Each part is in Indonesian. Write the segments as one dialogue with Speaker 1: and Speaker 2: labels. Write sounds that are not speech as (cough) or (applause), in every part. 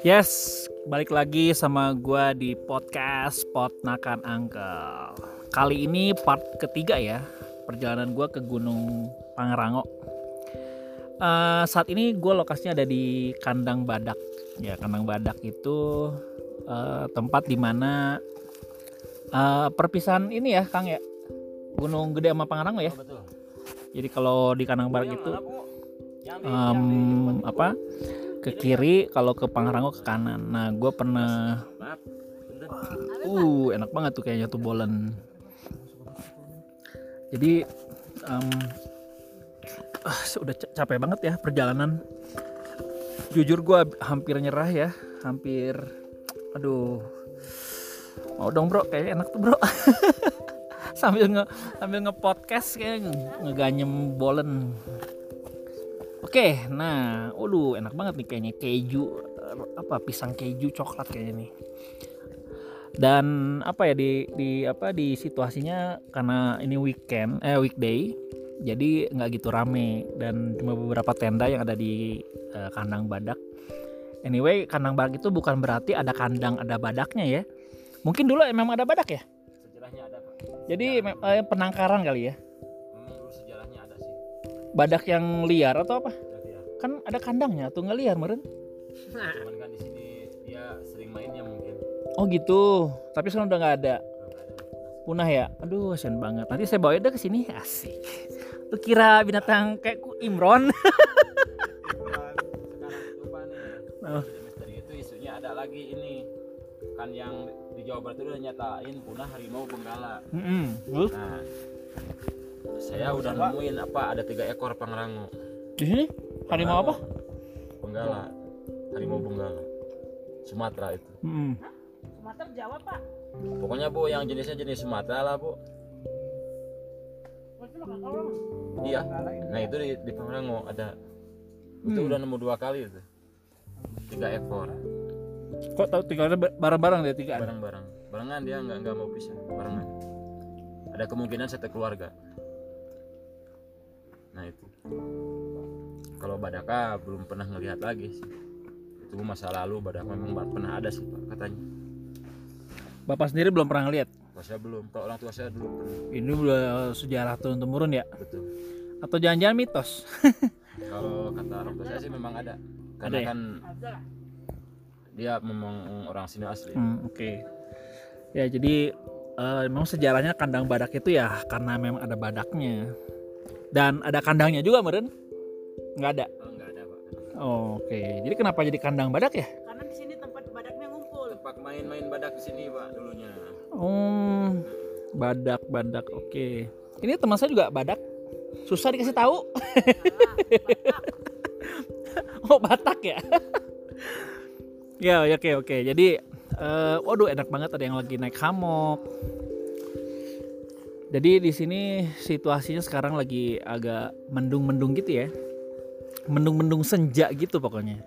Speaker 1: Yes, balik lagi sama gua di podcast Pot Nakan Angkel. Kali ini part ketiga ya perjalanan gua ke Gunung Pangrango. Eh, saat ini gue lokasinya ada di kandang badak. Ya kandang badak itu eh, tempat di mana eh, perpisahan ini ya Kang ya Gunung Gede sama Pangrango ya.
Speaker 2: betul.
Speaker 1: Jadi kalau di kandang badak itu
Speaker 2: Yang di,
Speaker 1: em, apa ke kiri kalau ke Pangrango ke kanan. Nah gue pernah. Uh, enak banget tuh kayaknya tuh bolen. Jadi em, ah, udah ca- capek banget ya perjalanan. Jujur gua hampir nyerah ya, hampir aduh. Mau dong bro, kayaknya enak tuh bro. (laughs) (laughs) sambil nge sambil nge-podcast kayak nge- ngeganyem bolen. Oke, nah, waduh enak banget nih kayaknya keju eh, apa pisang keju coklat kayaknya nih. Dan apa ya di di apa di situasinya karena ini weekend eh weekday jadi nggak gitu rame. Dan cuma beberapa tenda yang ada di eh, kandang badak. Anyway kandang badak itu bukan berarti ada kandang ada badaknya ya. Mungkin dulu memang ada badak ya
Speaker 2: Sejarahnya ada, Pak.
Speaker 1: jadi me- eh, penangkaran kali ya?
Speaker 2: Dulu sejarahnya ada sih.
Speaker 1: badak yang liar atau apa? Kan ada kandangnya tuh nggak liar meren.
Speaker 2: Cuman kan di sini dia sering mainnya mungkin.
Speaker 1: oh gitu. Tapi sekarang udah nggak ada. Punah ya? Aduh kasian banget. Nanti saya bawa dia ke sini. Asik. Lu kira binatang kayak ku Imron? (laughs)
Speaker 2: Sekarang coba nih.
Speaker 1: Oh.
Speaker 2: Misteri itu isunya ada lagi ini. Kan yang di Jawa Barat itu udah nyatain punah harimau benggala.
Speaker 1: Mm-mm. Lu
Speaker 2: Nah, saya udah nemuin apa ada tiga ekor pangrango.
Speaker 1: di sini harimau apa
Speaker 2: Benggala. Harimau benggala. Sumatera itu.
Speaker 1: Mm-mm.
Speaker 3: Sumatera Jawa pak
Speaker 2: Pokoknya bu yang jenisnya jenis Sumatera lah bu. Iya. Nah itu di, di Pangrango ada. Itu
Speaker 1: Hmm.
Speaker 2: udah nemu dua kali itu. Tiga ekor.
Speaker 1: Kok tahu tinggalnya ba- bareng-bareng dia tiga
Speaker 2: Bareng-bareng. Barengan dia nggak nggak mau pisah. Barengan. Ada kemungkinan satu keluarga. Nah itu. Kalau Badaka belum pernah ngelihat lagi sih. Itu masa lalu Badaka memang pernah ada sih pak katanya.
Speaker 1: bapak sendiri belum pernah lihat
Speaker 2: Kalau saya belum. Kalau orang tua saya dulu pernah.
Speaker 1: ini udah sejarah turun temurun ya
Speaker 2: Betul.
Speaker 1: atau jangan-jangan mitos (laughs)
Speaker 2: Kalau kata orang tua saya sih memang ada. Karena
Speaker 1: Ada ya?
Speaker 2: kan dia memang orang sini asli.
Speaker 1: Hmm, oke ya jadi eh, memang sejarahnya kandang badak itu ya karena memang ada badaknya dan ada kandangnya juga meren nggak ada
Speaker 2: Oh, enggak ada pak.
Speaker 1: Oh, oke jadi kenapa jadi kandang badak ya
Speaker 3: karena di sini tempat badaknya ngumpul
Speaker 2: Tempat main-main badak di sini pak dulunya.
Speaker 1: Oh, badak, badak. Oke. Ini teman saya juga badak. Susah dikasih tahu. (laughs) oh, Batak ya. Ya, ya, oke, oke. Jadi, eh, waduh, enak banget ada yang lagi naik hammock. Jadi di sini situasinya sekarang lagi agak mendung-mendung gitu ya. Mendung-mendung senja gitu pokoknya.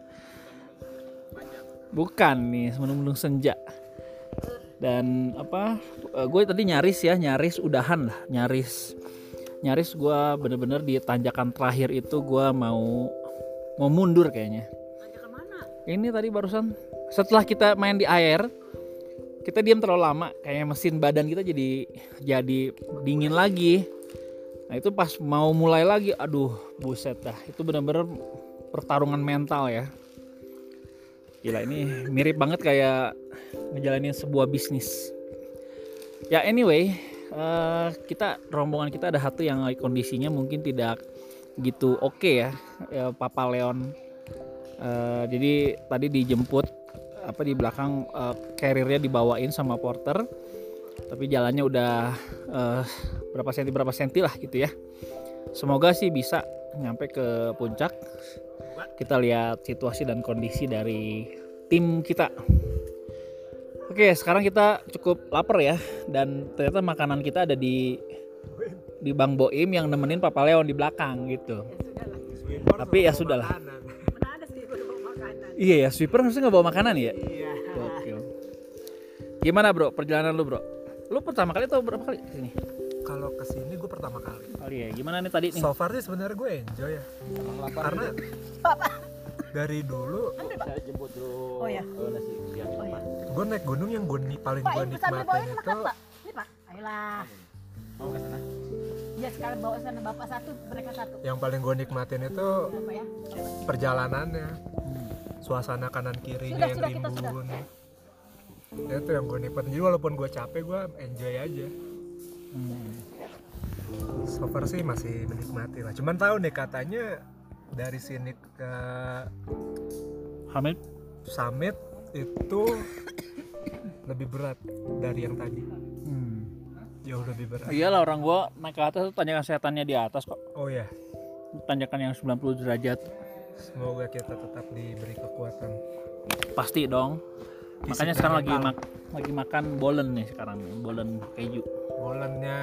Speaker 1: Bukan nih, mendung-mendung senja dan apa gue tadi nyaris ya nyaris udahan lah nyaris nyaris gue bener-bener di tanjakan terakhir itu gue mau mau mundur kayaknya ini tadi barusan setelah kita main di air kita diam terlalu lama kayak mesin badan kita jadi jadi dingin lagi. Nah itu pas mau mulai lagi aduh buset dah. Itu bener-bener pertarungan mental ya. Gila ini mirip banget kayak ngejalanin sebuah bisnis. Ya anyway eh, kita rombongan kita ada satu yang kondisinya mungkin tidak gitu oke ya, ya Papa Leon Eh, jadi tadi dijemput apa di belakang eh, carriernya dibawain sama porter. Tapi jalannya udah eh, berapa senti berapa senti lah gitu ya. Semoga sih bisa nyampe ke puncak. Kita lihat situasi dan kondisi dari tim kita. Oke sekarang kita cukup lapar ya. Dan ternyata makanan kita ada di di Bang Boim yang nemenin Papa Leon di belakang gitu.
Speaker 3: Ya
Speaker 1: tapi ya sudah Iya ya, sweeper harusnya nggak bawa makanan ya?
Speaker 3: iya
Speaker 1: Gokil. Gimana bro, perjalanan lu bro? Lu pertama kali atau berapa kali ke sini?
Speaker 4: kalau ke sini gue pertama kali.
Speaker 1: Kali ya. Gimana nih tadi nih?
Speaker 4: So far sih sebenarnya gue enjoy ya. Karena dari dulu
Speaker 2: saya jemput dulu
Speaker 3: Oh, ya.
Speaker 2: ke nasi siang
Speaker 3: Oh, ya.
Speaker 4: gue naik gunung yang gue paling gue nikmatin
Speaker 3: ini
Speaker 4: itu
Speaker 3: pak. Ini pak. Ayolah.
Speaker 2: mau ke sana
Speaker 3: Ya sekarang bawa sana bapak satu, mereka satu.
Speaker 4: yang paling gue nikmatin itu
Speaker 3: ya?
Speaker 4: perjalanannya suasana kanan kirinya
Speaker 3: Sudah,
Speaker 4: yang
Speaker 3: sudah, kita sudah.
Speaker 4: rimbun itu yang gue nikmatin jadi walaupun gue capek gue enjoy aja.
Speaker 1: Hmm.
Speaker 4: so far sih masih menikmati lah. Cuman tahu nih katanya dari sini ke
Speaker 1: Hamid?
Speaker 4: Summit itu lebih berat dari yang tadi.
Speaker 1: Hmm.
Speaker 4: jauh lebih berat.
Speaker 1: Iyalah orang gua naik ke atas tuh tanjakan setannya di atas kok.
Speaker 4: Oh ya
Speaker 1: tanjakan yang 90 derajat
Speaker 4: semoga kita tetap diberi kekuatan.
Speaker 1: Pasti dong. Makanya sekarang lagi mak lagi makan bolen nih sekarang bolen keju.
Speaker 4: Bolennya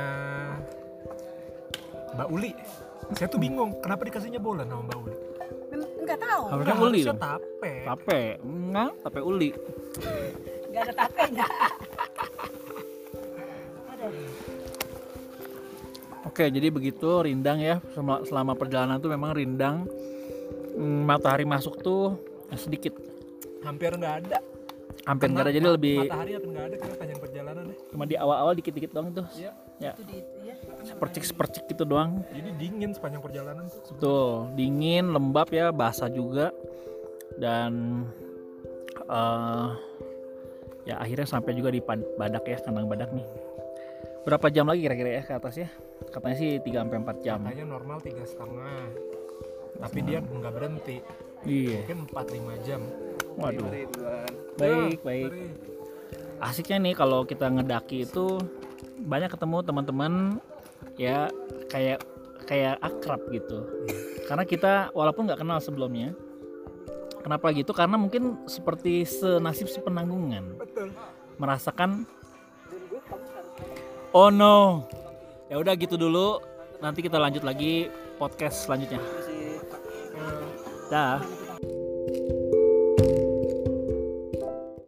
Speaker 4: Mbak Uli. Saya tuh bingung kenapa dikasihnya bolen sama Mbak Uli?
Speaker 3: Enggak tahu.
Speaker 1: Harusnya uli
Speaker 4: harusnya tape.
Speaker 1: Tape? Enggak tape uli.
Speaker 3: Enggak ada tapenya.
Speaker 1: Oke jadi begitu rindang ya. Selama, perjalanan tuh memang rindang matahari masuk tuh sedikit
Speaker 4: hampir nggak ada
Speaker 1: hampir nggak ada jadi lebih
Speaker 4: matahari hampir nggak ada karena panjang perjalanan deh
Speaker 1: cuma di awal-awal dikit-dikit doang tuh
Speaker 4: Iya.
Speaker 1: ya
Speaker 3: Itu di ya.
Speaker 1: sepercik sepercik gitu doang
Speaker 4: jadi dingin sepanjang perjalanan tuh
Speaker 1: Betul, dingin, lembab ya, basah juga. Dan eh ya akhirnya sampai juga di Badak ya, kandang Badak nih. Berapa jam lagi kira-kira ya ke atas ya? Katanya sih 3 sampai 4 jam.
Speaker 4: katanya normal tiga setengah tapi dia nggak berhenti
Speaker 1: Iya.
Speaker 4: mungkin 4-5 jam
Speaker 1: Waduh. Baik, baik.
Speaker 4: Mari.
Speaker 1: Asiknya nih kalau kita ngedaki itu banyak ketemu teman-teman ya kayak kayak akrab gitu. Karena kita walaupun nggak kenal sebelumnya. Kenapa gitu? Karena mungkin seperti senasib sepenanggungan.
Speaker 4: betul
Speaker 1: merasakan oh no ya udah gitu dulu nanti kita lanjut lagi podcast selanjutnya dah